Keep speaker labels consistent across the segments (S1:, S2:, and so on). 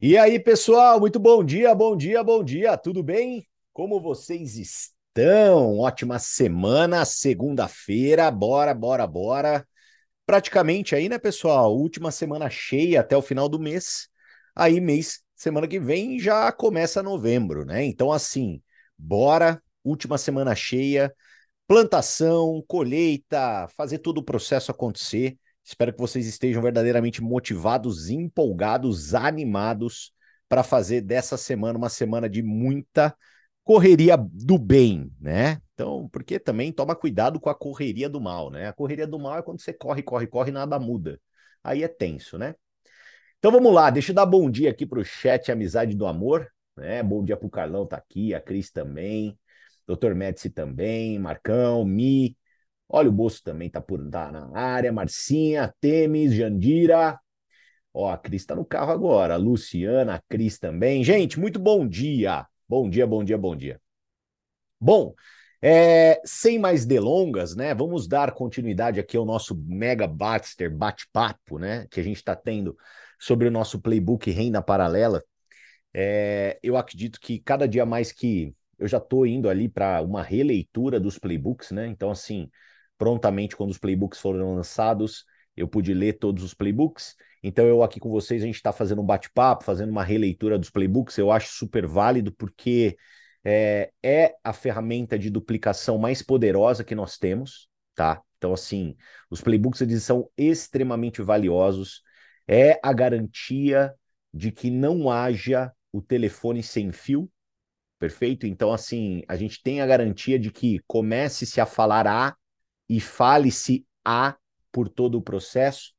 S1: E aí, pessoal, muito bom dia, bom dia, bom dia, tudo bem? Como vocês estão? Ótima semana, segunda-feira, bora, bora, bora. Praticamente aí, né, pessoal? Última semana cheia até o final do mês. Aí, mês, semana que vem já começa novembro, né? Então, assim, bora, última semana cheia, plantação, colheita, fazer todo o processo acontecer. Espero que vocês estejam verdadeiramente motivados, empolgados, animados para fazer dessa semana uma semana de muita correria do bem, né? Então, porque também toma cuidado com a correria do mal, né? A correria do mal é quando você corre, corre, corre e nada muda. Aí é tenso, né? Então vamos lá, deixa eu dar bom dia aqui para o chat Amizade do Amor, né? Bom dia para o Carlão, tá aqui, a Cris também, Dr. Médici também, Marcão, Mi, Olha, o Bolso também tá, por, tá na área. Marcinha, Temes, Jandira. Ó, a Cris tá no carro agora. A Luciana, a Cris também. Gente, muito bom dia. Bom dia, bom dia, bom dia. Bom, é, sem mais delongas, né? Vamos dar continuidade aqui ao nosso Mega Baxter bate-papo, né? Que a gente está tendo sobre o nosso playbook Renda Paralela. É, eu acredito que cada dia mais que eu já estou indo ali para uma releitura dos playbooks, né? Então, assim, prontamente quando os playbooks foram lançados, eu pude ler todos os playbooks. Então, eu aqui com vocês, a gente está fazendo um bate-papo, fazendo uma releitura dos playbooks. Eu acho super válido, porque é, é, a ferramenta de duplicação mais poderosa que nós temos, tá? Então, assim, os playbooks eles são extremamente valiosos. É a garantia de que não haja o telefone sem fio, perfeito? Então, assim, a gente tem a garantia de que comece-se a falar A e fale-se A por todo o processo.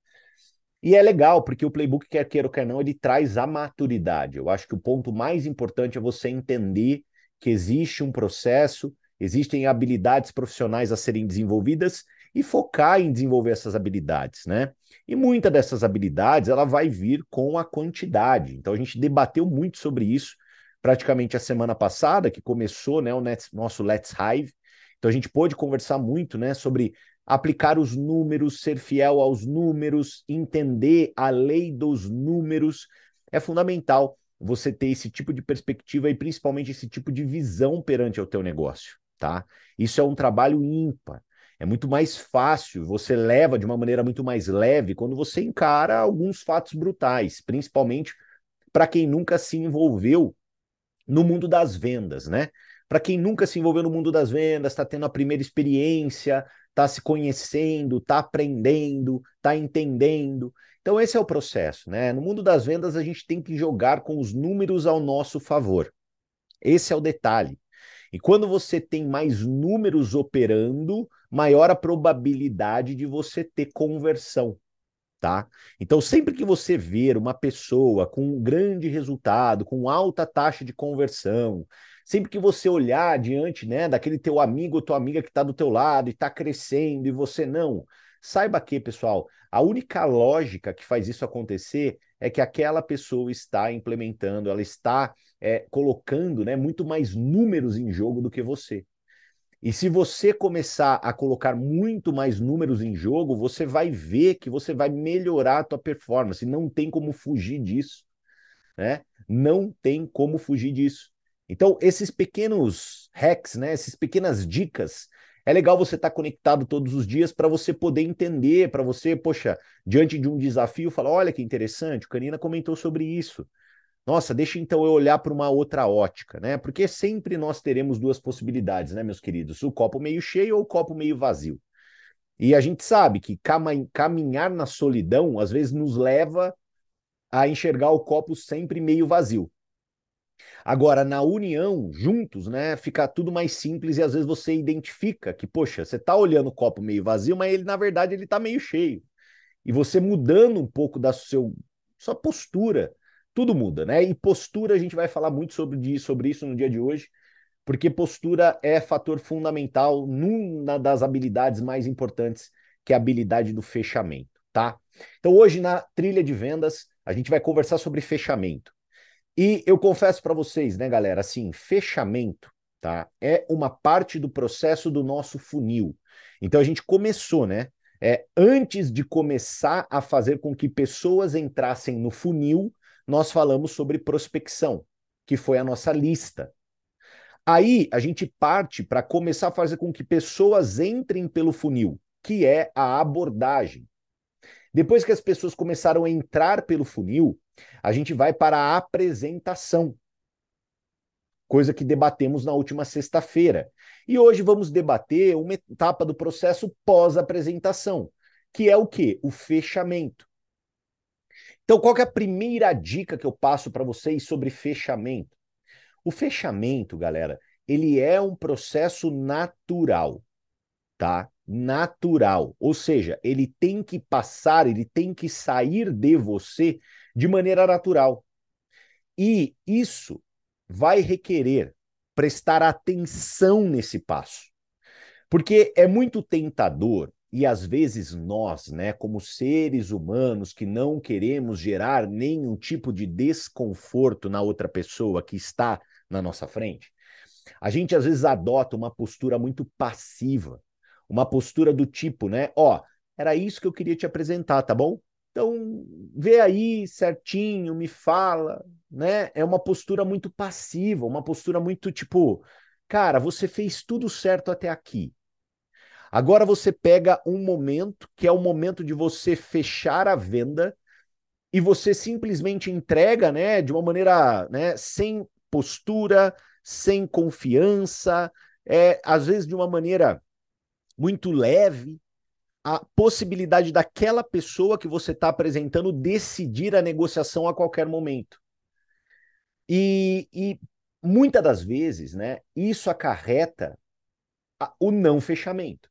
S1: E é legal, porque o playbook, quer queira ou quer não, ele traz a maturidade. Eu acho que o ponto mais importante é você entender que existe um processo, existem habilidades profissionais a serem desenvolvidas e focar em desenvolver essas habilidades, né? E muita dessas habilidades ela vai vir com a quantidade. Então a gente debateu muito sobre isso praticamente a semana passada, que começou, né, o nosso Let's Hive, então a gente pôde conversar muito, né, sobre aplicar os números, ser fiel aos números, entender a lei dos números. É fundamental você ter esse tipo de perspectiva e principalmente esse tipo de visão perante o teu negócio, tá? Isso é um trabalho ímpar. É muito mais fácil, você leva de uma maneira muito mais leve quando você encara alguns fatos brutais, principalmente para quem nunca se envolveu no mundo das vendas, né? Para quem nunca se envolveu no mundo das vendas, está tendo a primeira experiência, está se conhecendo, está aprendendo, está entendendo. Então, esse é o processo, né? No mundo das vendas, a gente tem que jogar com os números ao nosso favor. Esse é o detalhe. E quando você tem mais números operando, maior a probabilidade de você ter conversão, tá? Então, sempre que você ver uma pessoa com um grande resultado, com alta taxa de conversão, Sempre que você olhar diante, né, daquele teu amigo ou tua amiga que está do teu lado e está crescendo e você não, saiba que, pessoal, a única lógica que faz isso acontecer é que aquela pessoa está implementando, ela está é, colocando, né, muito mais números em jogo do que você. E se você começar a colocar muito mais números em jogo, você vai ver que você vai melhorar a tua performance. Não tem como fugir disso, né? Não tem como fugir disso. Então, esses pequenos hacks, né, essas pequenas dicas, é legal você estar tá conectado todos os dias para você poder entender, para você, poxa, diante de um desafio, falar: olha que interessante, o Canina comentou sobre isso. Nossa, deixa então eu olhar para uma outra ótica, né? Porque sempre nós teremos duas possibilidades, né, meus queridos? O copo meio cheio ou o copo meio vazio. E a gente sabe que caminhar na solidão às vezes nos leva a enxergar o copo sempre meio vazio. Agora, na união, juntos, né, fica tudo mais simples e às vezes você identifica que, poxa, você está olhando o copo meio vazio, mas ele, na verdade, ele está meio cheio. E você mudando um pouco da seu, sua postura, tudo muda, né? E postura, a gente vai falar muito sobre, sobre isso no dia de hoje, porque postura é fator fundamental numa das habilidades mais importantes, que é a habilidade do fechamento, tá? Então, hoje na trilha de vendas, a gente vai conversar sobre fechamento. E eu confesso para vocês, né, galera, assim, fechamento, tá? É uma parte do processo do nosso funil. Então a gente começou, né? É, antes de começar a fazer com que pessoas entrassem no funil, nós falamos sobre prospecção, que foi a nossa lista. Aí a gente parte para começar a fazer com que pessoas entrem pelo funil, que é a abordagem. Depois que as pessoas começaram a entrar pelo funil, a gente vai para a apresentação, coisa que debatemos na última sexta-feira. E hoje vamos debater uma etapa do processo pós-apresentação, que é o quê? O fechamento. Então, qual é a primeira dica que eu passo para vocês sobre fechamento? O fechamento, galera, ele é um processo natural, tá? Natural. Ou seja, ele tem que passar, ele tem que sair de você de maneira natural. E isso vai requerer prestar atenção nesse passo. Porque é muito tentador e às vezes nós, né, como seres humanos que não queremos gerar nenhum tipo de desconforto na outra pessoa que está na nossa frente, a gente às vezes adota uma postura muito passiva, uma postura do tipo, né, ó, era isso que eu queria te apresentar, tá bom? Então, vê aí certinho, me fala, né? É uma postura muito passiva, uma postura muito tipo, cara, você fez tudo certo até aqui. Agora você pega um momento que é o momento de você fechar a venda e você simplesmente entrega, né, de uma maneira, né, sem postura, sem confiança, é às vezes de uma maneira muito leve, a possibilidade daquela pessoa que você está apresentando decidir a negociação a qualquer momento. E, e muitas das vezes, né, isso acarreta o não fechamento.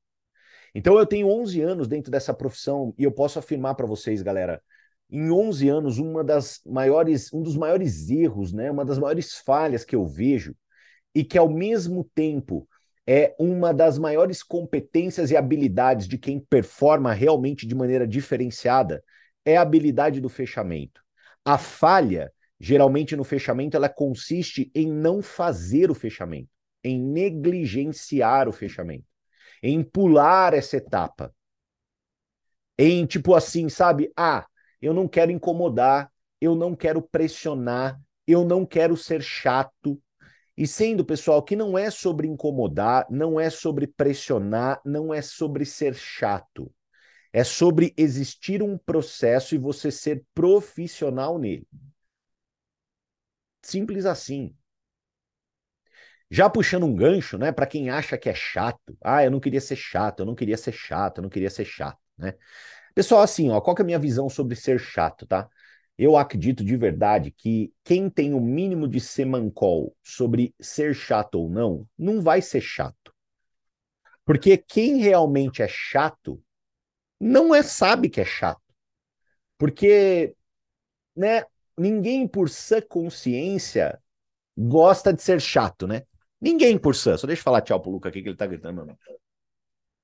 S1: Então eu tenho 11 anos dentro dessa profissão e eu posso afirmar para vocês, galera, em 11 anos, uma das maiores, um dos maiores erros, né, uma das maiores falhas que eu vejo e que ao mesmo tempo é uma das maiores competências e habilidades de quem performa realmente de maneira diferenciada, é a habilidade do fechamento. A falha, geralmente no fechamento, ela consiste em não fazer o fechamento, em negligenciar o fechamento, em pular essa etapa. Em tipo assim, sabe? Ah, eu não quero incomodar, eu não quero pressionar, eu não quero ser chato, e sendo, pessoal, que não é sobre incomodar, não é sobre pressionar, não é sobre ser chato. É sobre existir um processo e você ser profissional nele. Simples assim. Já puxando um gancho, né, para quem acha que é chato. Ah, eu não queria ser chato, eu não queria ser chato, eu não queria ser chato, né? Pessoal, assim, ó, qual que é a minha visão sobre ser chato, tá? Eu acredito de verdade que quem tem o mínimo de semancol sobre ser chato ou não, não vai ser chato. Porque quem realmente é chato não é sabe que é chato. Porque né, ninguém por sã consciência gosta de ser chato, né? Ninguém por sã. Só deixa eu falar tchau pro Luca aqui que ele tá gritando. Meu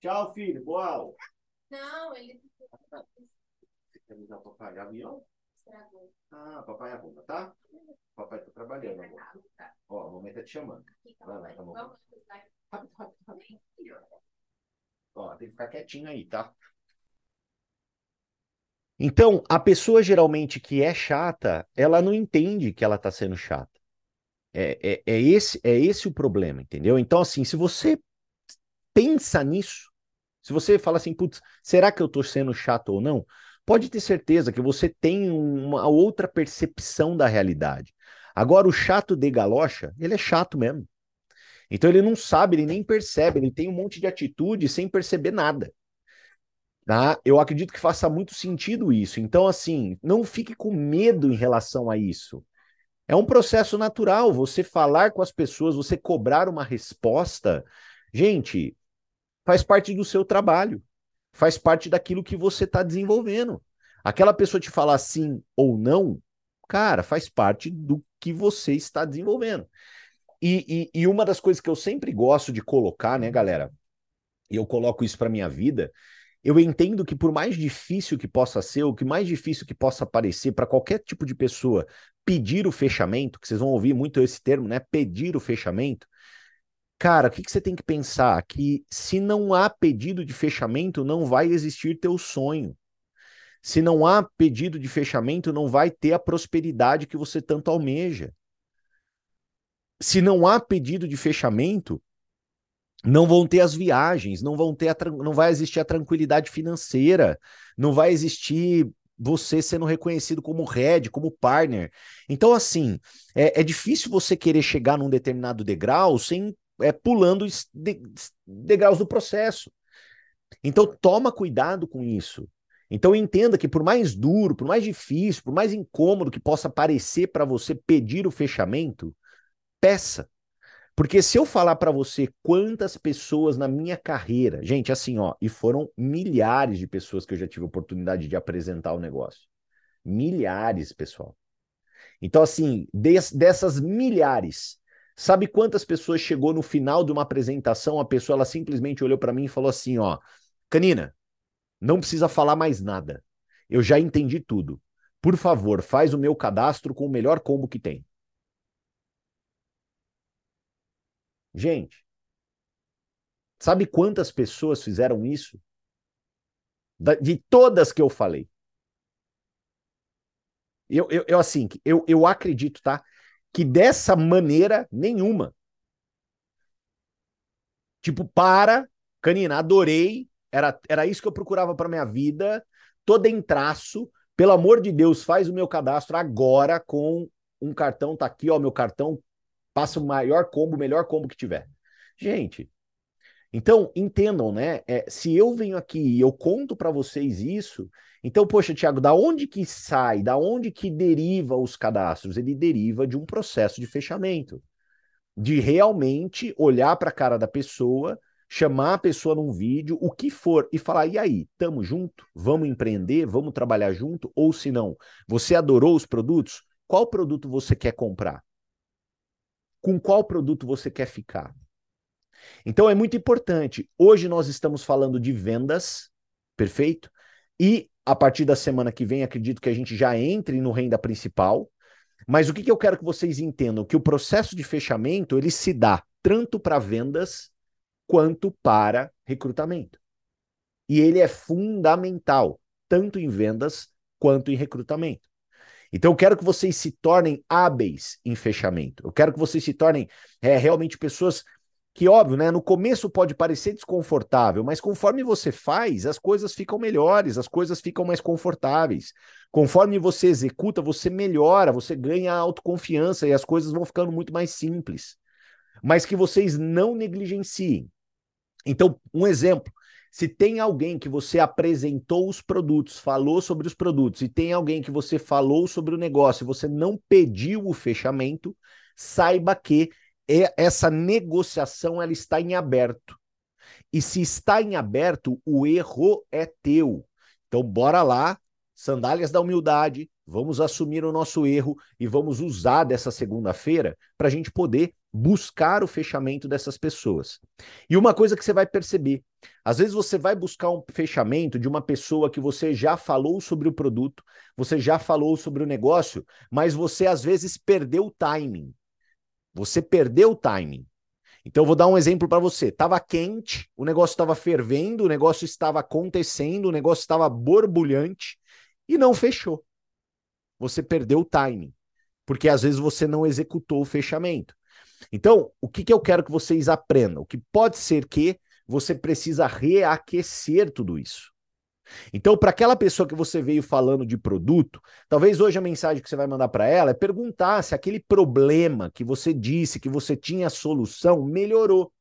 S1: Tchau, filho. Boa aula. Não, ele... Você quer usar o papai avião? Estragou. Ah, papai arruma, tá? Papai tá trabalhando agora. Ó, a mamãe tá te chamando. Vai lá, tá bom. Rápido, rápido, rápido. Ó, tem que ficar quietinho aí, tá? Então, a pessoa geralmente que é chata, ela não entende que ela tá sendo chata. É, é, é, esse, é esse o problema, entendeu? Então, assim, se você pensa nisso, se você fala assim, putz, será que eu tô sendo chato ou não? pode ter certeza que você tem uma outra percepção da realidade. Agora, o chato de galocha, ele é chato mesmo. Então ele não sabe, ele nem percebe, ele tem um monte de atitude sem perceber nada. Tá? Eu acredito que faça muito sentido isso. Então, assim, não fique com medo em relação a isso. É um processo natural. Você falar com as pessoas, você cobrar uma resposta, gente, faz parte do seu trabalho faz parte daquilo que você está desenvolvendo. Aquela pessoa te falar sim ou não, cara, faz parte do que você está desenvolvendo. E, e, e uma das coisas que eu sempre gosto de colocar, né, galera, e eu coloco isso para minha vida, eu entendo que por mais difícil que possa ser, o que mais difícil que possa parecer para qualquer tipo de pessoa pedir o fechamento, que vocês vão ouvir muito esse termo, né? Pedir o fechamento, Cara, o que, que você tem que pensar? Que se não há pedido de fechamento, não vai existir teu sonho. Se não há pedido de fechamento, não vai ter a prosperidade que você tanto almeja. Se não há pedido de fechamento, não vão ter as viagens, não vão ter a, não vai existir a tranquilidade financeira, não vai existir você sendo reconhecido como head, como partner. Então, assim, é, é difícil você querer chegar num determinado degrau sem é, pulando de, degraus do processo. Então, toma cuidado com isso. Então, entenda que por mais duro, por mais difícil, por mais incômodo que possa parecer para você pedir o fechamento, peça. Porque se eu falar para você quantas pessoas na minha carreira, gente, assim, ó, e foram milhares de pessoas que eu já tive oportunidade de apresentar o negócio. Milhares, pessoal. Então, assim, des, dessas milhares, sabe quantas pessoas chegou no final de uma apresentação, a pessoa ela simplesmente olhou para mim e falou assim, ó, Canina, não precisa falar mais nada. Eu já entendi tudo. Por favor, faz o meu cadastro com o melhor combo que tem. Gente, sabe quantas pessoas fizeram isso? De todas que eu falei. Eu, eu, eu assim, eu, eu acredito, tá? Que dessa maneira nenhuma. Tipo, para, Canina, adorei. Era, era isso que eu procurava para minha vida. Tô em traço. Pelo amor de Deus, faz o meu cadastro agora com um cartão. Tá aqui, ó, meu cartão Passa o maior combo, o melhor combo que tiver. Gente, então entendam, né? É, se eu venho aqui e eu conto para vocês isso, então, poxa, Tiago, da onde que sai, da onde que deriva os cadastros? Ele deriva de um processo de fechamento, de realmente olhar para a cara da pessoa, chamar a pessoa num vídeo, o que for, e falar: e aí, tamo junto? Vamos empreender? Vamos trabalhar junto? Ou se não, você adorou os produtos? Qual produto você quer comprar? Com qual produto você quer ficar. Então é muito importante. Hoje nós estamos falando de vendas, perfeito? E a partir da semana que vem, acredito que a gente já entre no renda principal. Mas o que, que eu quero que vocês entendam? Que o processo de fechamento ele se dá tanto para vendas quanto para recrutamento. E ele é fundamental, tanto em vendas quanto em recrutamento. Então eu quero que vocês se tornem hábeis em fechamento. Eu quero que vocês se tornem é, realmente pessoas que, óbvio, né, no começo pode parecer desconfortável, mas conforme você faz, as coisas ficam melhores, as coisas ficam mais confortáveis. Conforme você executa, você melhora, você ganha autoconfiança e as coisas vão ficando muito mais simples. Mas que vocês não negligenciem. Então, um exemplo. Se tem alguém que você apresentou os produtos, falou sobre os produtos, e tem alguém que você falou sobre o negócio e você não pediu o fechamento, saiba que essa negociação ela está em aberto. E se está em aberto, o erro é teu. Então, bora lá, sandálias da humildade, vamos assumir o nosso erro e vamos usar dessa segunda-feira para a gente poder buscar o fechamento dessas pessoas. E uma coisa que você vai perceber, às vezes você vai buscar um fechamento de uma pessoa que você já falou sobre o produto, você já falou sobre o negócio, mas você às vezes perdeu o timing. Você perdeu o timing. Então vou dar um exemplo para você. Tava quente, o negócio estava fervendo, o negócio estava acontecendo, o negócio estava borbulhante e não fechou. Você perdeu o timing, porque às vezes você não executou o fechamento. Então, o que, que eu quero que vocês aprendam? Que pode ser que você precisa reaquecer tudo isso. Então, para aquela pessoa que você veio falando de produto, talvez hoje a mensagem que você vai mandar para ela é perguntar se aquele problema que você disse que você tinha solução melhorou.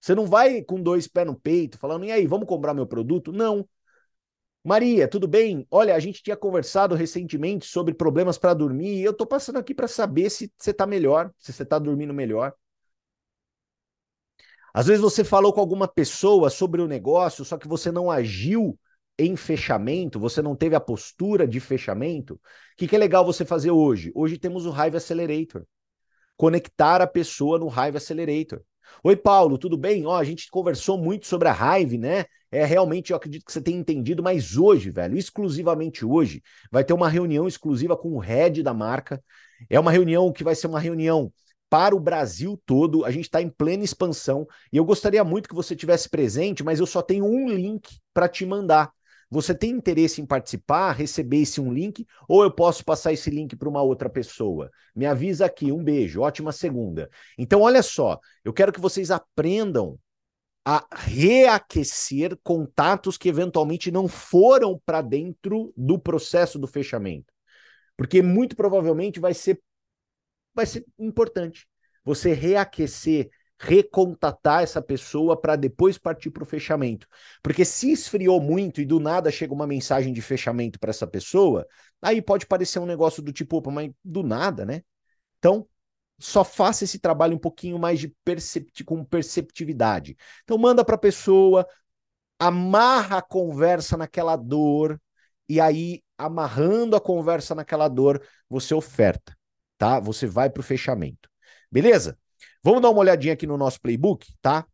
S1: Você não vai com dois pés no peito falando, e aí, vamos comprar meu produto? Não. Maria, tudo bem? Olha, a gente tinha conversado recentemente sobre problemas para dormir e eu estou passando aqui para saber se você está melhor, se você está dormindo melhor. Às vezes você falou com alguma pessoa sobre o negócio, só que você não agiu em fechamento, você não teve a postura de fechamento. O que, que é legal você fazer hoje? Hoje temos o Hive Accelerator. Conectar a pessoa no Hive Accelerator. Oi, Paulo, tudo bem? Ó, a gente conversou muito sobre a Hive, né? É realmente, eu acredito que você tenha entendido, mas hoje, velho, exclusivamente hoje, vai ter uma reunião exclusiva com o head da marca. É uma reunião que vai ser uma reunião para o Brasil todo. A gente está em plena expansão e eu gostaria muito que você tivesse presente, mas eu só tenho um link para te mandar. Você tem interesse em participar, receber esse um link, ou eu posso passar esse link para uma outra pessoa? Me avisa aqui. Um beijo, ótima segunda. Então, olha só, eu quero que vocês aprendam a reaquecer contatos que eventualmente não foram para dentro do processo do fechamento. Porque muito provavelmente vai ser vai ser importante você reaquecer recontatar essa pessoa para depois partir para o fechamento. Porque se esfriou muito e do nada chega uma mensagem de fechamento para essa pessoa, aí pode parecer um negócio do tipo, opa, mas do nada, né? Então, só faça esse trabalho um pouquinho mais de percept... com perceptividade. Então, manda para a pessoa, amarra a conversa naquela dor, e aí, amarrando a conversa naquela dor, você oferta, tá? Você vai para o fechamento. Beleza? Vamos dar uma olhadinha aqui no nosso playbook, tá?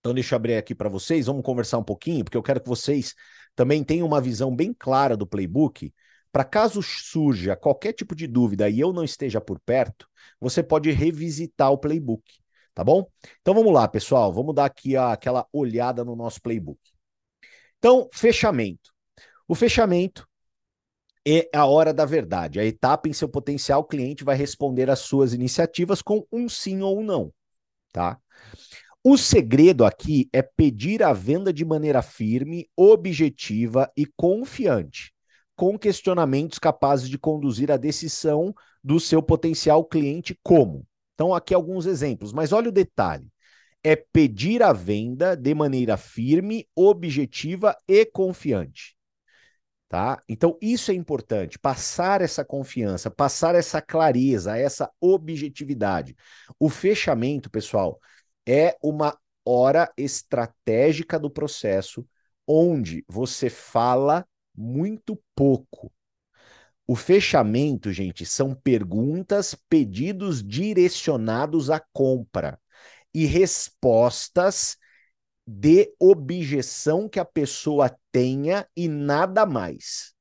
S1: Então deixa eu abrir aqui para vocês, vamos conversar um pouquinho, porque eu quero que vocês também tenham uma visão bem clara do playbook, para caso surja qualquer tipo de dúvida e eu não esteja por perto, você pode revisitar o playbook, tá bom? Então vamos lá, pessoal, vamos dar aqui aquela olhada no nosso playbook. Então, fechamento. O fechamento é a hora da verdade. A etapa em seu potencial cliente vai responder às suas iniciativas com um sim ou um não, tá? O segredo aqui é pedir a venda de maneira firme, objetiva e confiante, com questionamentos capazes de conduzir a decisão do seu potencial cliente como. Então aqui alguns exemplos, mas olha o detalhe. É pedir a venda de maneira firme, objetiva e confiante. Tá? Então, isso é importante, passar essa confiança, passar essa clareza, essa objetividade. O fechamento, pessoal, é uma hora estratégica do processo onde você fala muito pouco. O fechamento, gente, são perguntas, pedidos direcionados à compra e respostas de objeção que a pessoa tenha e nada mais.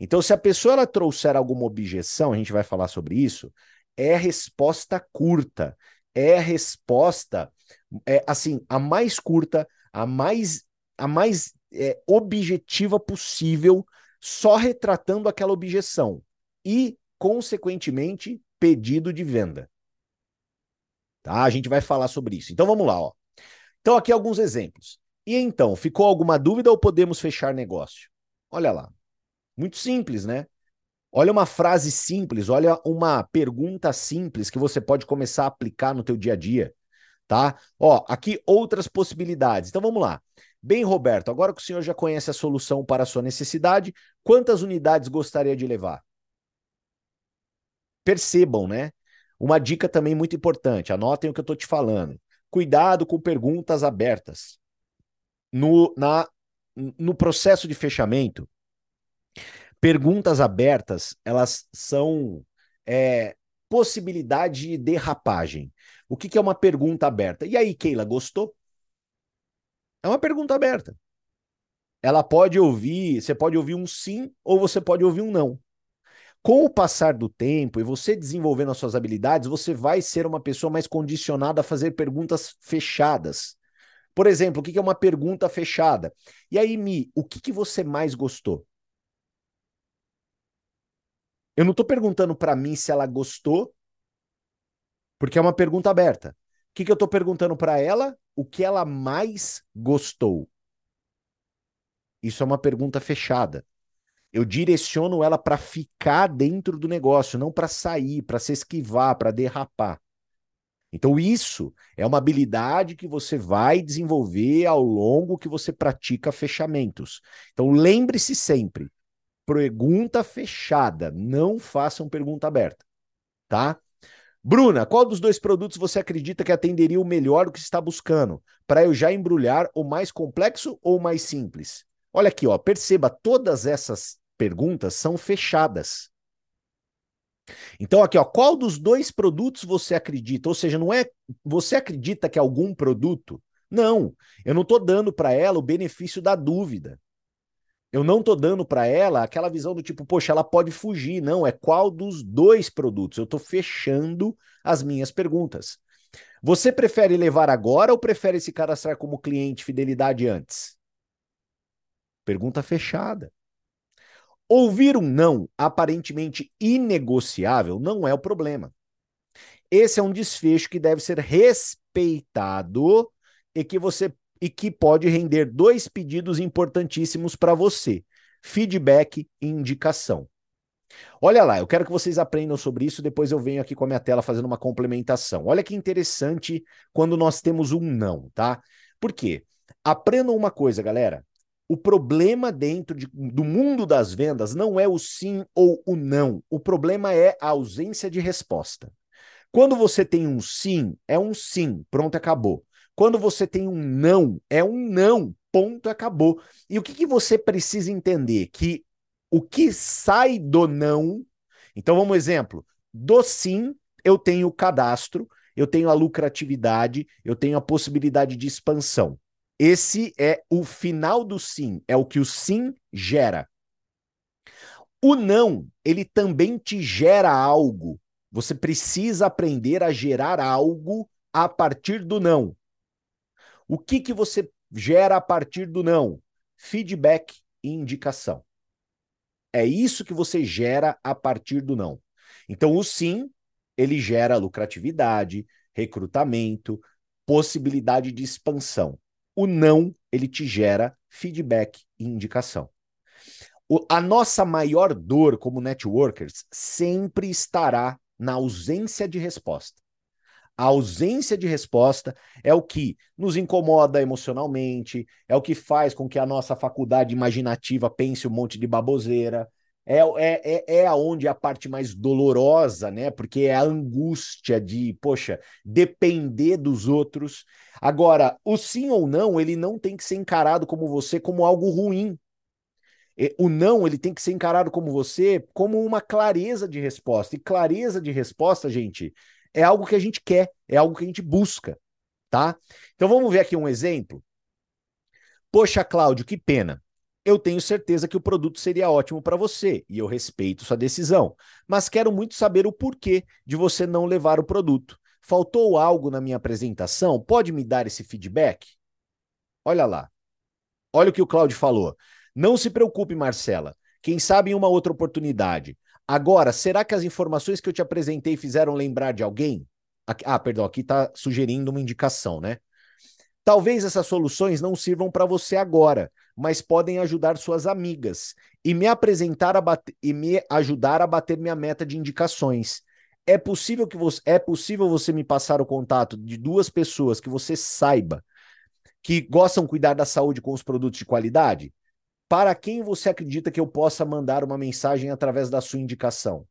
S1: Então, se a pessoa ela trouxer alguma objeção, a gente vai falar sobre isso, é resposta curta, é resposta, é assim, a mais curta, a mais, a mais é, objetiva possível, só retratando aquela objeção e, consequentemente, pedido de venda. Tá? A gente vai falar sobre isso. Então vamos lá, ó. Então, aqui alguns exemplos. E então, ficou alguma dúvida ou podemos fechar negócio? Olha lá. Muito simples, né? Olha uma frase simples, olha uma pergunta simples que você pode começar a aplicar no teu dia a dia, tá? Ó, aqui outras possibilidades. Então vamos lá. Bem, Roberto, agora que o senhor já conhece a solução para a sua necessidade, quantas unidades gostaria de levar? Percebam, né? Uma dica também muito importante, anotem o que eu estou te falando cuidado com perguntas abertas. No, na, no processo de fechamento, perguntas abertas, elas são é, possibilidade de derrapagem. O que, que é uma pergunta aberta? E aí, Keila, gostou? É uma pergunta aberta. Ela pode ouvir, você pode ouvir um sim ou você pode ouvir um não. Com o passar do tempo e você desenvolvendo as suas habilidades, você vai ser uma pessoa mais condicionada a fazer perguntas fechadas. Por exemplo, o que é uma pergunta fechada? E aí, Mi, o que, que você mais gostou? Eu não estou perguntando para mim se ela gostou, porque é uma pergunta aberta. Que, que eu estou perguntando para ela? O que ela mais gostou? Isso é uma pergunta fechada. Eu direciono ela para ficar dentro do negócio, não para sair, para se esquivar, para derrapar. Então, isso é uma habilidade que você vai desenvolver ao longo que você pratica fechamentos. Então, lembre-se sempre: pergunta fechada, não façam pergunta aberta. Tá? Bruna, qual dos dois produtos você acredita que atenderia o melhor do que está buscando? Para eu já embrulhar o mais complexo ou o mais simples? Olha aqui, ó, perceba todas essas perguntas são fechadas. Então, aqui, ó, qual dos dois produtos você acredita? Ou seja, não é você acredita que algum produto? Não, eu não estou dando para ela o benefício da dúvida. Eu não estou dando para ela aquela visão do tipo, poxa, ela pode fugir. Não, é qual dos dois produtos? Eu estou fechando as minhas perguntas. Você prefere levar agora ou prefere se cadastrar como cliente fidelidade antes? Pergunta fechada. Ouvir um não aparentemente inegociável não é o problema. Esse é um desfecho que deve ser respeitado e que você e que pode render dois pedidos importantíssimos para você: feedback e indicação. Olha lá, eu quero que vocês aprendam sobre isso, depois eu venho aqui com a minha tela fazendo uma complementação. Olha que interessante quando nós temos um não, tá? Por quê? Aprendam uma coisa, galera. O problema dentro de, do mundo das vendas não é o sim ou o não. O problema é a ausência de resposta. Quando você tem um sim, é um sim, pronto, acabou. Quando você tem um não, é um não, ponto, acabou. E o que, que você precisa entender? Que o que sai do não. Então, vamos exemplo: do sim, eu tenho o cadastro, eu tenho a lucratividade, eu tenho a possibilidade de expansão. Esse é o final do sim, é o que o sim gera. O não, ele também te gera algo. Você precisa aprender a gerar algo a partir do não. O que que você gera a partir do não? Feedback e indicação. É isso que você gera a partir do não. Então, o sim, ele gera lucratividade, recrutamento, possibilidade de expansão. O não, ele te gera feedback e indicação. O, a nossa maior dor como networkers sempre estará na ausência de resposta. A ausência de resposta é o que nos incomoda emocionalmente, é o que faz com que a nossa faculdade imaginativa pense um monte de baboseira, é, é, é, é aonde é a parte mais dolorosa, né? Porque é a angústia de, poxa, depender dos outros. Agora, o sim ou não, ele não tem que ser encarado como você como algo ruim. O não, ele tem que ser encarado como você como uma clareza de resposta. E clareza de resposta, gente, é algo que a gente quer, é algo que a gente busca, tá? Então vamos ver aqui um exemplo. Poxa, Cláudio, que pena eu tenho certeza que o produto seria ótimo para você e eu respeito sua decisão, mas quero muito saber o porquê de você não levar o produto. Faltou algo na minha apresentação? Pode me dar esse feedback? Olha lá. Olha o que o Claudio falou. Não se preocupe, Marcela. Quem sabe em uma outra oportunidade. Agora, será que as informações que eu te apresentei fizeram lembrar de alguém? Ah, perdão, aqui está sugerindo uma indicação, né? Talvez essas soluções não sirvam para você agora, mas podem ajudar suas amigas e me apresentar e me ajudar a bater minha meta de indicações. É possível que você é possível você me passar o contato de duas pessoas que você saiba que gostam de cuidar da saúde com os produtos de qualidade? Para quem você acredita que eu possa mandar uma mensagem através da sua indicação?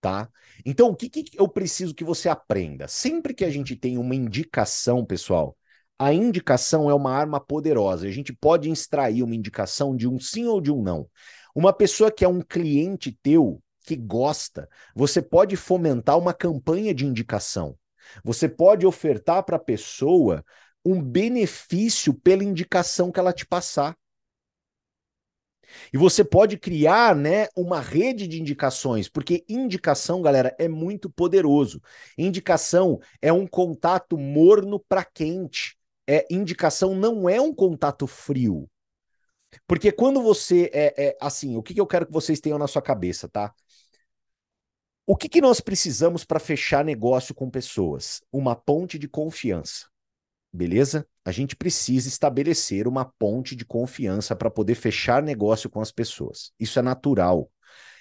S1: tá? Então, o que, que eu preciso que você aprenda? Sempre que a gente tem uma indicação, pessoal, a indicação é uma arma poderosa. A gente pode extrair uma indicação de um sim ou de um não. Uma pessoa que é um cliente teu, que gosta, você pode fomentar uma campanha de indicação. Você pode ofertar para a pessoa um benefício pela indicação que ela te passar. E você pode criar, né, uma rede de indicações, porque indicação, galera, é muito poderoso. Indicação é um contato morno para quente. É indicação não é um contato frio. Porque quando você é, é assim, o que, que eu quero que vocês tenham na sua cabeça, tá? O que, que nós precisamos para fechar negócio com pessoas? Uma ponte de confiança. Beleza? A gente precisa estabelecer uma ponte de confiança para poder fechar negócio com as pessoas. Isso é natural.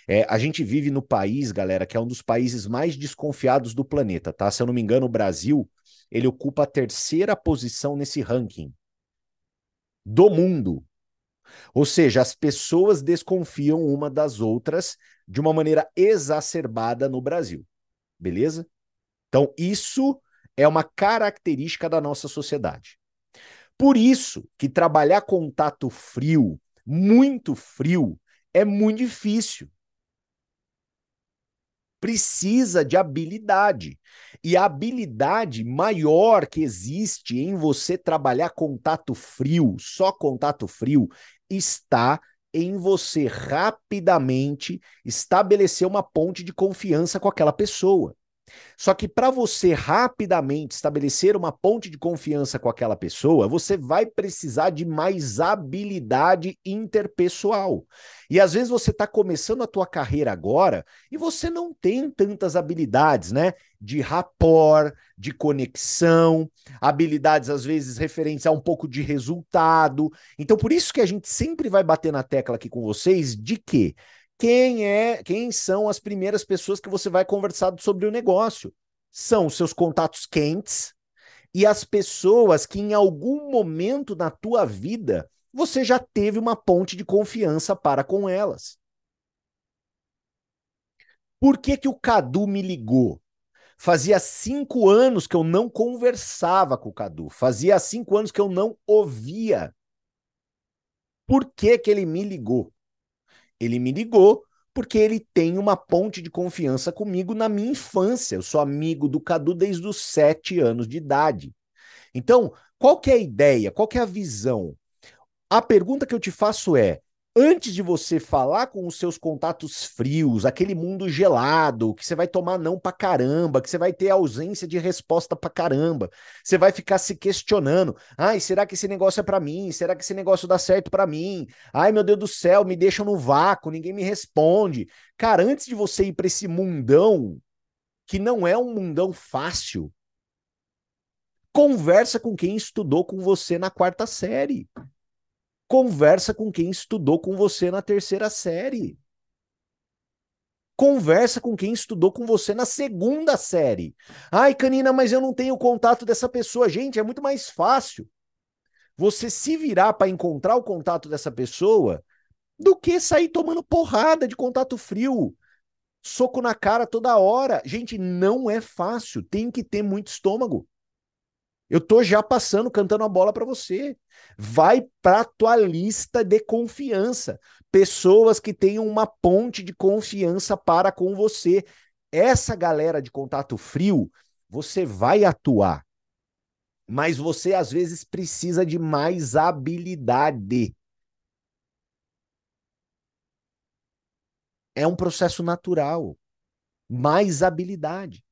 S1: É, a gente vive no país, galera, que é um dos países mais desconfiados do planeta, tá? Se eu não me engano, o Brasil, ele ocupa a terceira posição nesse ranking do mundo. Ou seja, as pessoas desconfiam uma das outras de uma maneira exacerbada no Brasil. Beleza? Então, isso é uma característica da nossa sociedade. Por isso que trabalhar contato frio, muito frio, é muito difícil. Precisa de habilidade. E a habilidade maior que existe em você trabalhar contato frio, só contato frio, está em você rapidamente estabelecer uma ponte de confiança com aquela pessoa. Só que para você rapidamente estabelecer uma ponte de confiança com aquela pessoa, você vai precisar de mais habilidade interpessoal. E às vezes você está começando a tua carreira agora e você não tem tantas habilidades, né? De rapport, de conexão, habilidades às vezes referentes a um pouco de resultado. Então por isso que a gente sempre vai bater na tecla aqui com vocês de que quem é, quem são as primeiras pessoas que você vai conversar sobre o negócio? São os seus contatos quentes e as pessoas que em algum momento na tua vida você já teve uma ponte de confiança para com elas. Por que que o Cadu me ligou? Fazia cinco anos que eu não conversava com o Cadu. Fazia cinco anos que eu não ouvia. Por que que ele me ligou? Ele me ligou porque ele tem uma ponte de confiança comigo na minha infância. Eu sou amigo do Cadu desde os sete anos de idade. Então, qual que é a ideia? Qual que é a visão? A pergunta que eu te faço é: antes de você falar com os seus contatos frios, aquele mundo gelado, que você vai tomar não pra caramba, que você vai ter ausência de resposta pra caramba, você vai ficar se questionando: ai, será que esse negócio é para mim? Será que esse negócio dá certo para mim? Ai, meu Deus do céu, me deixam no vácuo, ninguém me responde. Cara, antes de você ir para esse mundão, que não é um mundão fácil, conversa com quem estudou com você na quarta série. Conversa com quem estudou com você na terceira série. Conversa com quem estudou com você na segunda série. Ai, Canina, mas eu não tenho contato dessa pessoa. Gente, é muito mais fácil você se virar para encontrar o contato dessa pessoa do que sair tomando porrada de contato frio, soco na cara toda hora. Gente, não é fácil. Tem que ter muito estômago. Eu tô já passando, cantando a bola para você. Vai para tua lista de confiança. Pessoas que tenham uma ponte de confiança para com você. Essa galera de contato frio, você vai atuar. Mas você às vezes precisa de mais habilidade. É um processo natural. Mais habilidade.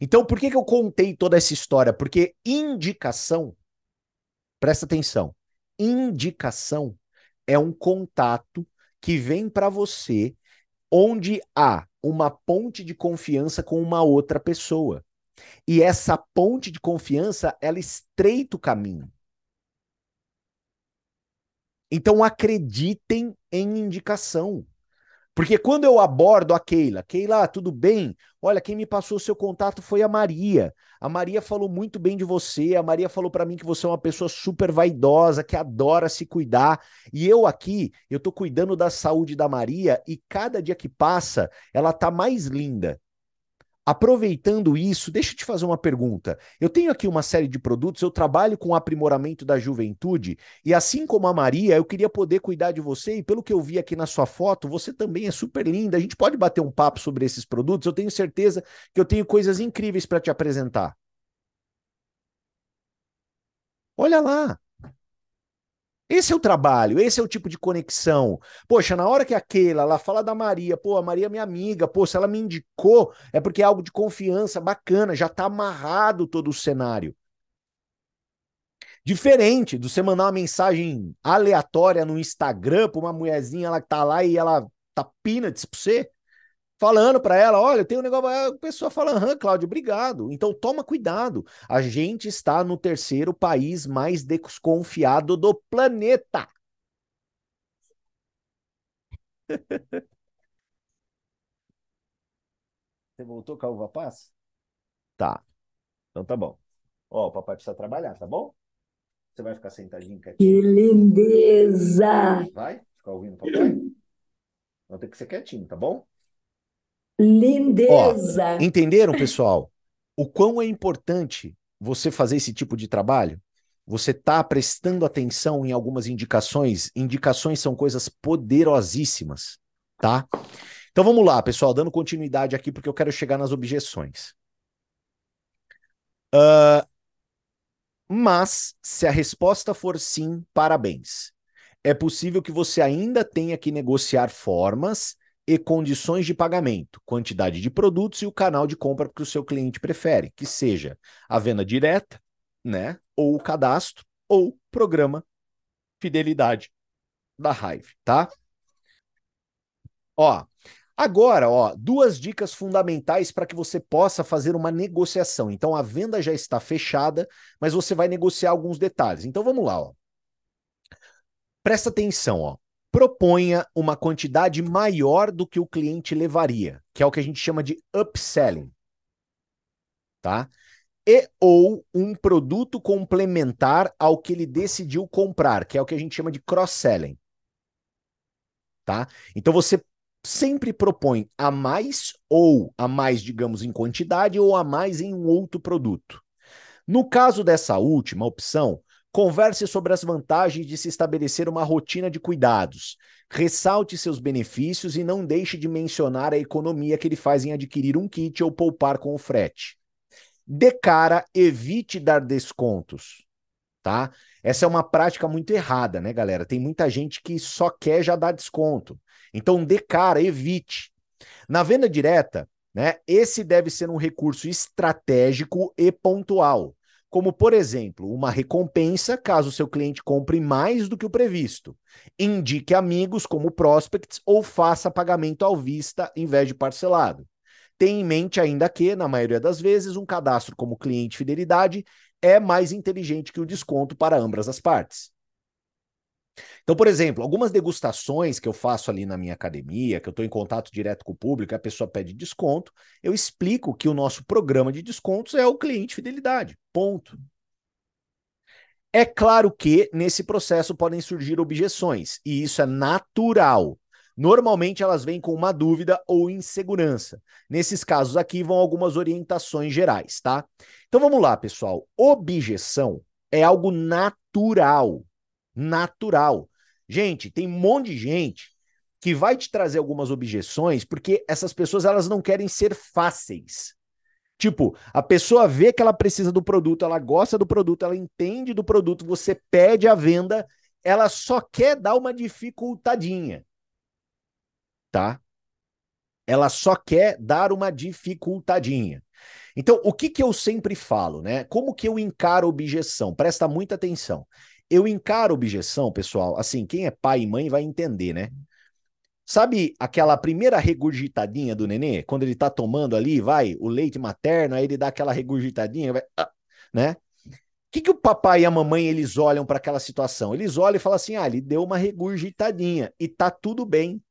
S1: Então, por que, que eu contei toda essa história? Porque indicação, presta atenção, indicação é um contato que vem para você onde há uma ponte de confiança com uma outra pessoa. E essa ponte de confiança, ela estreita o caminho. Então acreditem em indicação. Porque quando eu abordo a Keila, Keila, tudo bem? Olha, quem me passou o seu contato foi a Maria. A Maria falou muito bem de você. A Maria falou para mim que você é uma pessoa super vaidosa, que adora se cuidar. E eu aqui, eu tô cuidando da saúde da Maria e cada dia que passa, ela tá mais linda. Aproveitando isso, deixa eu te fazer uma pergunta. Eu tenho aqui uma série de produtos, eu trabalho com o aprimoramento da juventude, e assim como a Maria, eu queria poder cuidar de você, e pelo que eu vi aqui na sua foto, você também é super linda. A gente pode bater um papo sobre esses produtos, eu tenho certeza que eu tenho coisas incríveis para te apresentar. Olha lá, esse é o trabalho, esse é o tipo de conexão. Poxa, na hora que aquela lá fala da Maria, pô, a Maria é minha amiga, pô, se ela me indicou, é porque é algo de confiança, bacana, já tá amarrado todo o cenário. Diferente do você mandar uma mensagem aleatória no Instagram pra uma mulherzinha lá que tá lá e ela tá peanuts pra você falando para ela: olha, tem um negócio. A pessoa fala: aham, Cláudio, obrigado. Então toma cuidado. A gente está no terceiro país mais desconfiado do planeta. Você voltou com a uva passa? Tá. Então tá bom. Ó, o papai precisa trabalhar, tá bom? Você vai ficar sentadinho quietinho?
S2: Que lindeza!
S1: Vai? Ficar ouvindo o papai? Vai ter que ser quietinho, tá bom?
S2: Lindeza!
S1: Ó, entenderam, pessoal? O quão é importante você fazer esse tipo de trabalho? Você está prestando atenção em algumas indicações. Indicações são coisas poderosíssimas, tá? Então vamos lá, pessoal, dando continuidade aqui, porque eu quero chegar nas objeções. Uh, mas, se a resposta for sim, parabéns. É possível que você ainda tenha que negociar formas e condições de pagamento, quantidade de produtos e o canal de compra que o seu cliente prefere, que seja a venda direta, né, ou o cadastro, ou programa fidelidade da Hive, tá? Ó, agora, ó, duas dicas fundamentais para que você possa fazer uma negociação. Então a venda já está fechada, mas você vai negociar alguns detalhes. Então vamos lá, ó. Presta atenção, ó. Proponha uma quantidade maior do que o cliente levaria, que é o que a gente chama de upselling. Tá? E ou um produto complementar ao que ele decidiu comprar, que é o que a gente chama de cross-selling. Tá? Então você sempre propõe a mais ou a mais, digamos, em quantidade ou a mais em um outro produto. No caso dessa última opção, converse sobre as vantagens de se estabelecer uma rotina de cuidados. Ressalte seus benefícios e não deixe de mencionar a economia que ele faz em adquirir um kit ou poupar com o frete. De cara, evite dar descontos, tá? Essa é uma prática muito errada, né, galera? Tem muita gente que só quer já dar desconto. Então, de cara, evite. Na venda direta, né, esse deve ser um recurso estratégico e pontual, como, por exemplo, uma recompensa caso seu cliente compre mais do que o previsto. Indique amigos como prospects ou faça pagamento à vista em vez de parcelado. Tenha em mente ainda que, na maioria das vezes, um cadastro como cliente fidelidade é mais inteligente que o desconto para ambas as partes. Então, por exemplo, algumas degustações que eu faço ali na minha academia, que eu estou em contato direto com o público, a pessoa pede desconto, eu explico que o nosso programa de descontos é o cliente fidelidade. Ponto. É claro que nesse processo podem surgir objeções, e isso é natural. Normalmente elas vêm com uma dúvida ou insegurança. Nesses casos aqui vão algumas orientações gerais, tá? Então vamos lá, pessoal. Objeção é algo natural. Natural. Gente, tem um monte de gente que vai te trazer algumas objeções porque essas pessoas elas não querem ser fáceis. Tipo, a pessoa vê que ela precisa do produto, ela gosta do produto, ela entende do produto, você pede a venda, ela só quer dar uma dificultadinha tá? Ela só quer dar uma dificultadinha. Então, o que que eu sempre falo, né? Como que eu encaro objeção? Presta muita atenção. Eu encaro objeção, pessoal, assim, quem é pai e mãe vai entender, né? Sabe aquela primeira regurgitadinha do nenê? Quando ele tá tomando ali, vai, o leite materno, aí ele dá aquela regurgitadinha, vai, ah, né? O que, que o papai e a mamãe eles olham para aquela situação? Eles olham e falam assim: ah, ele deu uma regurgitadinha e tá tudo bem.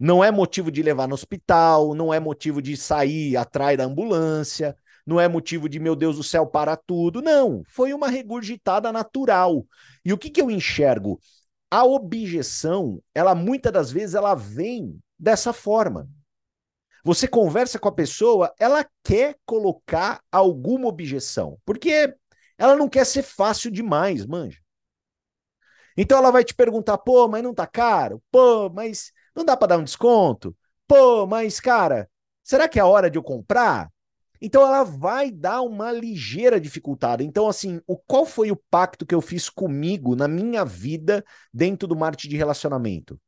S1: Não é motivo de levar no hospital, não é motivo de sair atrás da ambulância, não é motivo de, meu Deus do céu, para tudo. Não, foi uma regurgitada natural. E o que, que eu enxergo? A objeção, ela muitas das vezes ela vem dessa forma. Você conversa com a pessoa, ela quer colocar alguma objeção, porque ela não quer ser fácil demais, manja. Então ela vai te perguntar, pô, mas não tá caro? Pô, mas não dá para dar um desconto? Pô, mas cara, será que é a hora de eu comprar? Então ela vai dar uma ligeira dificultada. Então, assim, o qual foi o pacto que eu fiz comigo na minha vida dentro do marketing de relacionamento?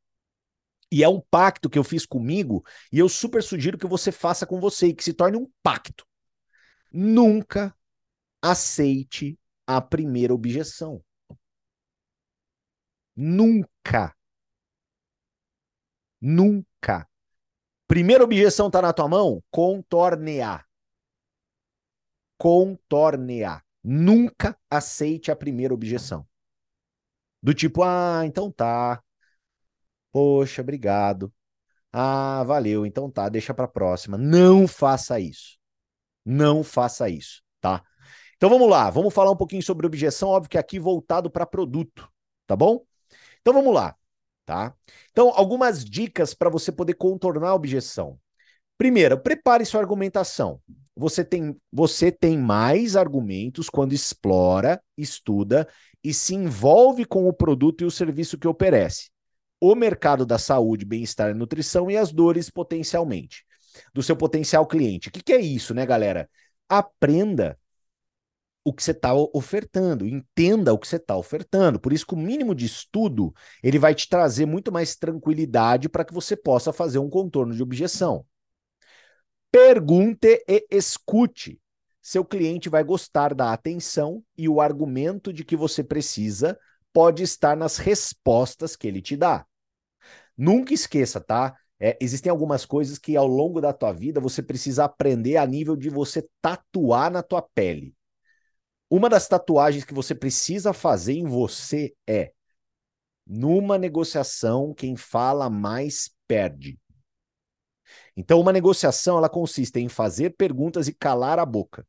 S1: E é um pacto que eu fiz comigo, e eu super sugiro que você faça com você e que se torne um pacto. Nunca aceite a primeira objeção. Nunca. Nunca. Primeira objeção está na tua mão? Contornear. Contornear. Nunca aceite a primeira objeção. Do tipo, ah, então tá. Poxa, obrigado. Ah, valeu, então tá, deixa para próxima. Não faça isso. Não faça isso, tá? Então vamos lá, vamos falar um pouquinho sobre objeção, óbvio que aqui voltado para produto, tá bom? Então vamos lá tá? Então, algumas dicas para você poder contornar a objeção. Primeiro, prepare sua argumentação. Você tem, você tem mais argumentos quando explora, estuda e se envolve com o produto e o serviço que oferece. O mercado da saúde, bem-estar e nutrição e as dores potencialmente. Do seu potencial cliente. O que, que é isso, né, galera? Aprenda o que você está ofertando, entenda o que você está ofertando. Por isso que o mínimo de estudo ele vai te trazer muito mais tranquilidade para que você possa fazer um contorno de objeção. Pergunte e escute. Seu cliente vai gostar da atenção e o argumento de que você precisa pode estar nas respostas que ele te dá. Nunca esqueça, tá? É, existem algumas coisas que ao longo da tua vida você precisa aprender a nível de você tatuar na tua pele. Uma das tatuagens que você precisa fazer em você é: numa negociação, quem fala mais perde. Então, uma negociação ela consiste em fazer perguntas e calar a boca.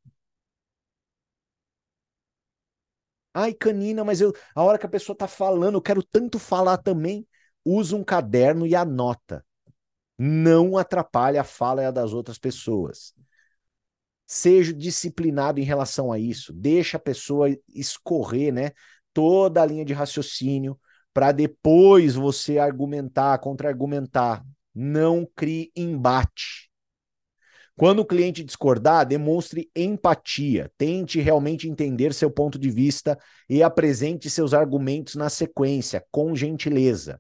S1: Ai, canina, mas eu, a hora que a pessoa está falando, eu quero tanto falar também. Usa um caderno e anota. Não atrapalhe a fala das outras pessoas. Seja disciplinado em relação a isso. Deixa a pessoa escorrer, né? Toda a linha de raciocínio para depois você argumentar, contra-argumentar. Não crie embate. Quando o cliente discordar, demonstre empatia, tente realmente entender seu ponto de vista e apresente seus argumentos na sequência, com gentileza.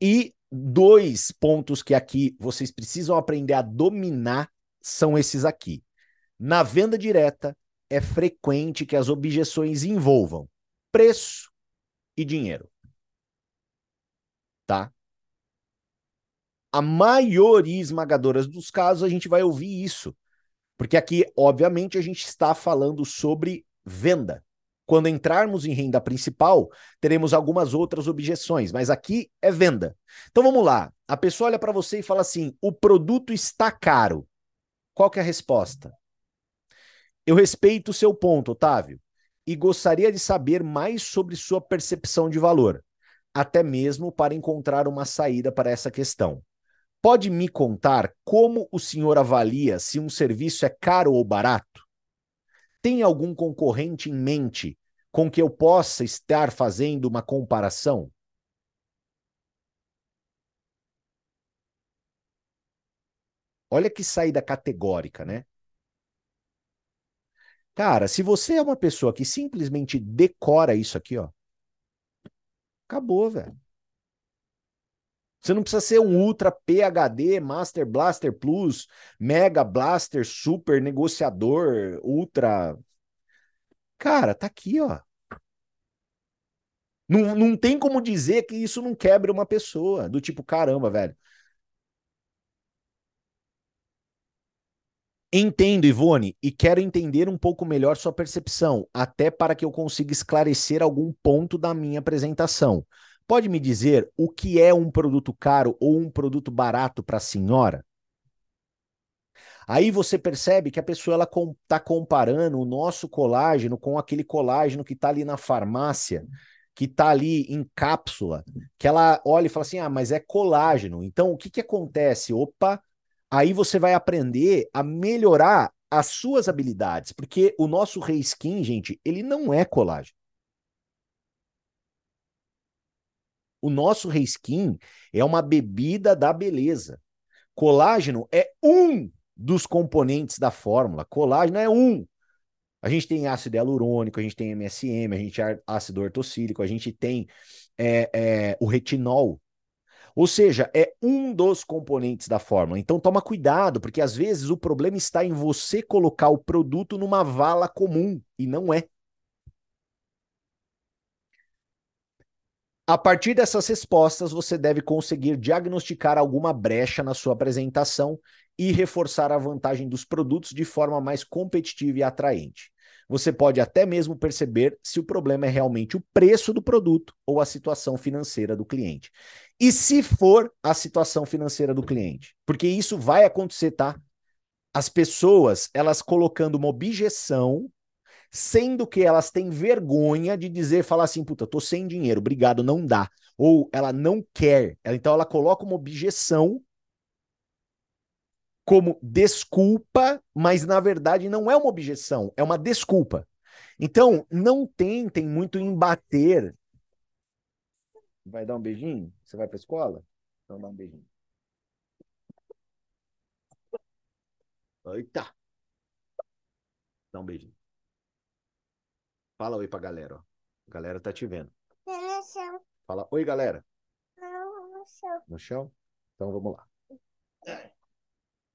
S1: E dois pontos que aqui vocês precisam aprender a dominar são esses aqui. Na venda direta, é frequente que as objeções envolvam preço e dinheiro. Tá? A maioria esmagadora dos casos a gente vai ouvir isso. Porque aqui, obviamente, a gente está falando sobre venda. Quando entrarmos em renda principal, teremos algumas outras objeções, mas aqui é venda. Então vamos lá. A pessoa olha para você e fala assim: o produto está caro. Qual que é a resposta? Eu respeito o seu ponto, Otávio, e gostaria de saber mais sobre sua percepção de valor, até mesmo para encontrar uma saída para essa questão. Pode me contar como o senhor avalia se um serviço é caro ou barato? Tem algum concorrente em mente com que eu possa estar fazendo uma comparação? Olha que saída categórica, né? Cara, se você é uma pessoa que simplesmente decora isso aqui, ó, acabou, velho. Você não precisa ser um Ultra PHD, Master Blaster Plus, Mega Blaster, Super Negociador, Ultra. Cara, tá aqui, ó. Não, não tem como dizer que isso não quebre uma pessoa. Do tipo, caramba, velho. Entendo, Ivone, e quero entender um pouco melhor sua percepção, até para que eu consiga esclarecer algum ponto da minha apresentação. Pode me dizer o que é um produto caro ou um produto barato para a senhora? Aí você percebe que a pessoa ela está comparando o nosso colágeno com aquele colágeno que está ali na farmácia, que está ali em cápsula, que ela olha e fala assim: ah, mas é colágeno. Então o que, que acontece? Opa, aí você vai aprender a melhorar as suas habilidades, porque o nosso reskin, gente, ele não é colágeno. O nosso reskin é uma bebida da beleza. Colágeno é um dos componentes da fórmula. Colágeno é um. A gente tem ácido hialurônico, a gente tem MSM, a gente tem ácido ortocílico, a gente tem é, é, o retinol. Ou seja, é um dos componentes da fórmula. Então toma cuidado, porque às vezes o problema está em você colocar o produto numa vala comum e não é. A partir dessas respostas, você deve conseguir diagnosticar alguma brecha na sua apresentação e reforçar a vantagem dos produtos de forma mais competitiva e atraente. Você pode até mesmo perceber se o problema é realmente o preço do produto ou a situação financeira do cliente. E se for a situação financeira do cliente, porque isso vai acontecer, tá? As pessoas, elas colocando uma objeção sendo que elas têm vergonha de dizer, falar assim, puta, tô sem dinheiro, obrigado, não dá. Ou ela não quer. Então ela coloca uma objeção como desculpa, mas na verdade não é uma objeção, é uma desculpa. Então, não tentem muito embater. Vai dar um beijinho? Você vai para escola? Então dá um beijinho. Eita. Dá um beijinho. Fala oi pra galera, ó. A galera tá te vendo.
S3: No chão.
S1: Fala oi, galera.
S3: Não, no chão.
S1: No chão? Então vamos lá.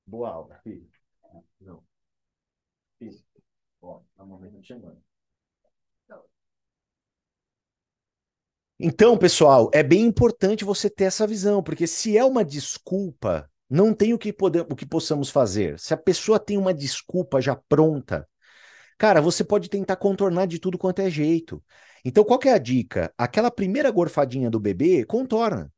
S1: Boa aula, filho. Não. Filho. Ó, a mamãe tá te chamando. Então, pessoal, é bem importante você ter essa visão, porque se é uma desculpa, não tem o que, poder, o que possamos fazer. Se a pessoa tem uma desculpa já pronta, cara, você pode tentar contornar de tudo quanto é jeito. Então, qual é a dica? Aquela primeira gorfadinha do bebê, contorna.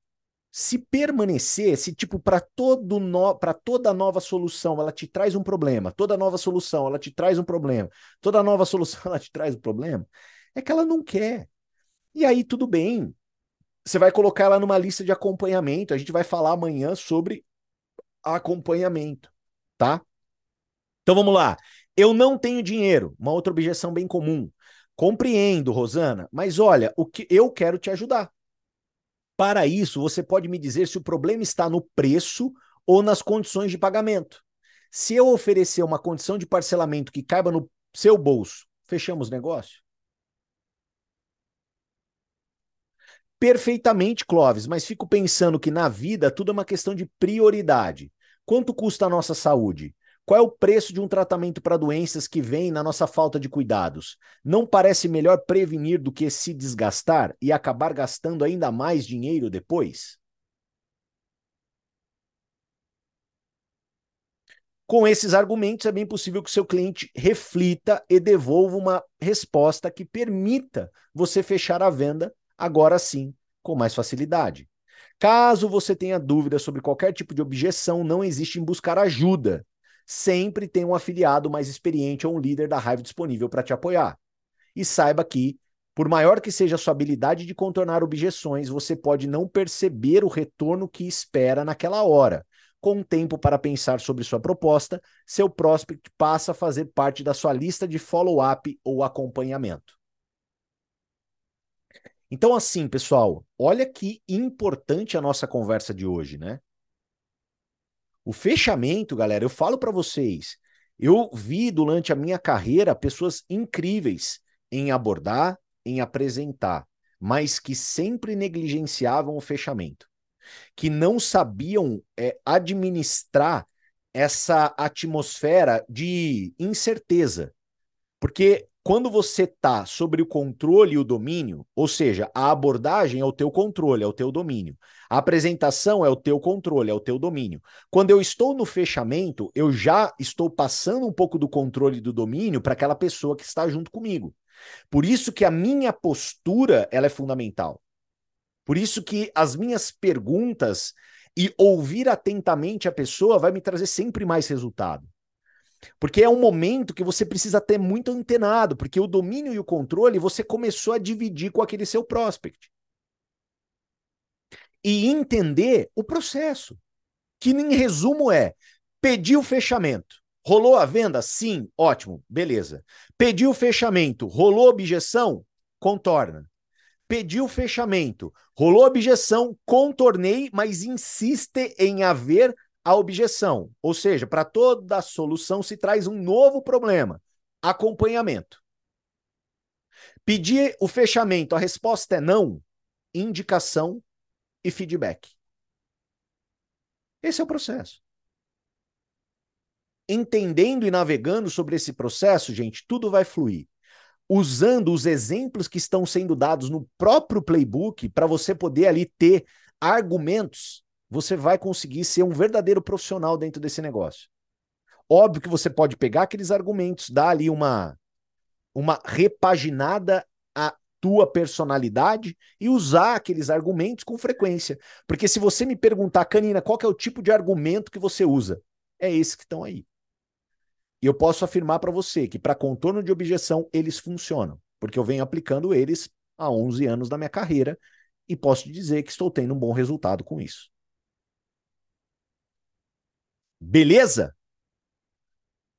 S1: Se permanecer, se tipo para todo no, para toda nova solução ela te traz um problema, toda nova solução ela te traz um problema, toda nova solução ela te traz um problema, é que ela não quer. E aí tudo bem. Você vai colocar ela numa lista de acompanhamento. A gente vai falar amanhã sobre acompanhamento, tá? Então vamos lá. Eu não tenho dinheiro, uma outra objeção bem comum. Compreendo, Rosana, mas olha, o que eu quero te ajudar. Para isso, você pode me dizer se o problema está no preço ou nas condições de pagamento. Se eu oferecer uma condição de parcelamento que caiba no seu bolso, fechamos negócio? Perfeitamente, Clóvis, mas fico pensando que na vida tudo é uma questão de prioridade. Quanto custa a nossa saúde? Qual é o preço de um tratamento para doenças que vem na nossa falta de cuidados? Não parece melhor prevenir do que se desgastar e acabar gastando ainda mais dinheiro depois? Com esses argumentos, é bem possível que seu cliente reflita e devolva uma resposta que permita você fechar a venda agora sim, com mais facilidade. Caso você tenha dúvida sobre qualquer tipo de objeção, não existe em buscar ajuda. Sempre tem um afiliado mais experiente ou um líder da raiva disponível para te apoiar. E saiba que, por maior que seja a sua habilidade de contornar objeções, você pode não perceber o retorno que espera naquela hora. Com tempo para pensar sobre sua proposta, seu prospect passa a fazer parte da sua lista de follow-up ou acompanhamento. Então, assim, pessoal, olha que importante a nossa conversa de hoje, né? O fechamento, galera, eu falo para vocês, eu vi durante a minha carreira pessoas incríveis em abordar, em apresentar, mas que sempre negligenciavam o fechamento, que não sabiam é, administrar essa atmosfera de incerteza. Porque quando você está sobre o controle e o domínio, ou seja, a abordagem é o teu controle, é o teu domínio. A apresentação é o teu controle, é o teu domínio. Quando eu estou no fechamento, eu já estou passando um pouco do controle e do domínio para aquela pessoa que está junto comigo. Por isso que a minha postura ela é fundamental. Por isso que as minhas perguntas e ouvir atentamente a pessoa vai me trazer sempre mais resultado. Porque é um momento que você precisa ter muito antenado, porque o domínio e o controle você começou a dividir com aquele seu prospect. E entender o processo, que em resumo é: pediu o fechamento. Rolou a venda? Sim, ótimo, beleza. Pediu o fechamento, rolou objeção? Contorna. Pediu o fechamento, rolou objeção, contornei, mas insiste em haver a objeção. Ou seja, para toda solução se traz um novo problema: acompanhamento. Pedir o fechamento, a resposta é não, indicação e feedback. Esse é o processo. Entendendo e navegando sobre esse processo, gente, tudo vai fluir. Usando os exemplos que estão sendo dados no próprio playbook para você poder ali ter argumentos você vai conseguir ser um verdadeiro profissional dentro desse negócio. Óbvio que você pode pegar aqueles argumentos, dar ali uma, uma repaginada à tua personalidade e usar aqueles argumentos com frequência. Porque se você me perguntar, Canina, qual é o tipo de argumento que você usa? É esse que estão aí. E eu posso afirmar para você que para contorno de objeção eles funcionam, porque eu venho aplicando eles há 11 anos da minha carreira e posso te dizer que estou tendo um bom resultado com isso. Beleza?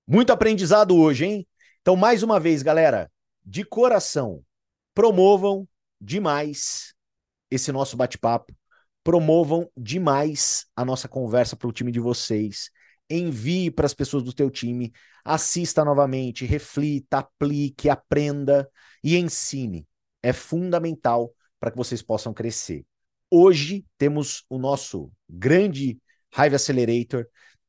S1: Muito aprendizado hoje, hein? Então, mais uma vez, galera, de coração, promovam demais esse nosso bate-papo, promovam demais a nossa conversa para o time de vocês. envie para as pessoas do teu time, assista novamente, reflita, aplique, aprenda e ensine. É fundamental para que vocês possam crescer. Hoje temos o nosso grande Hive Accelerator.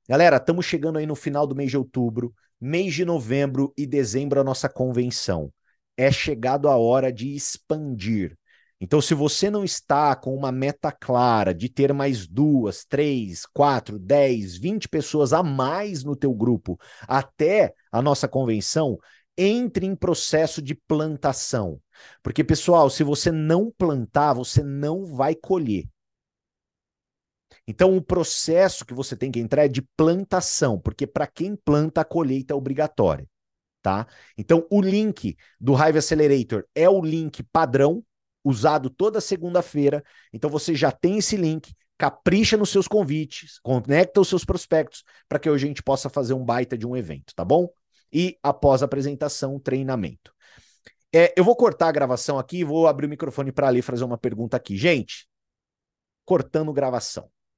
S1: Galera, estamos chegando aí no final do mês de outubro, mês de novembro e dezembro a nossa convenção. É chegado a hora de expandir. Então, se você não está com uma meta clara de ter mais duas, três, quatro, dez, vinte pessoas a mais no teu grupo até a nossa convenção, entre em processo de plantação. Porque, pessoal, se você não plantar, você não vai colher. Então, o processo que você tem que entrar é de plantação, porque para quem planta, a colheita é obrigatória. Tá? Então, o link do Hive Accelerator é o link padrão usado toda segunda-feira. Então você já tem esse link, capricha nos seus convites, conecta os seus prospectos para que hoje a gente possa fazer um baita de um evento, tá bom? E após a apresentação, treinamento. É, eu vou cortar a gravação aqui, vou abrir o microfone para ali fazer uma pergunta aqui. Gente, cortando gravação.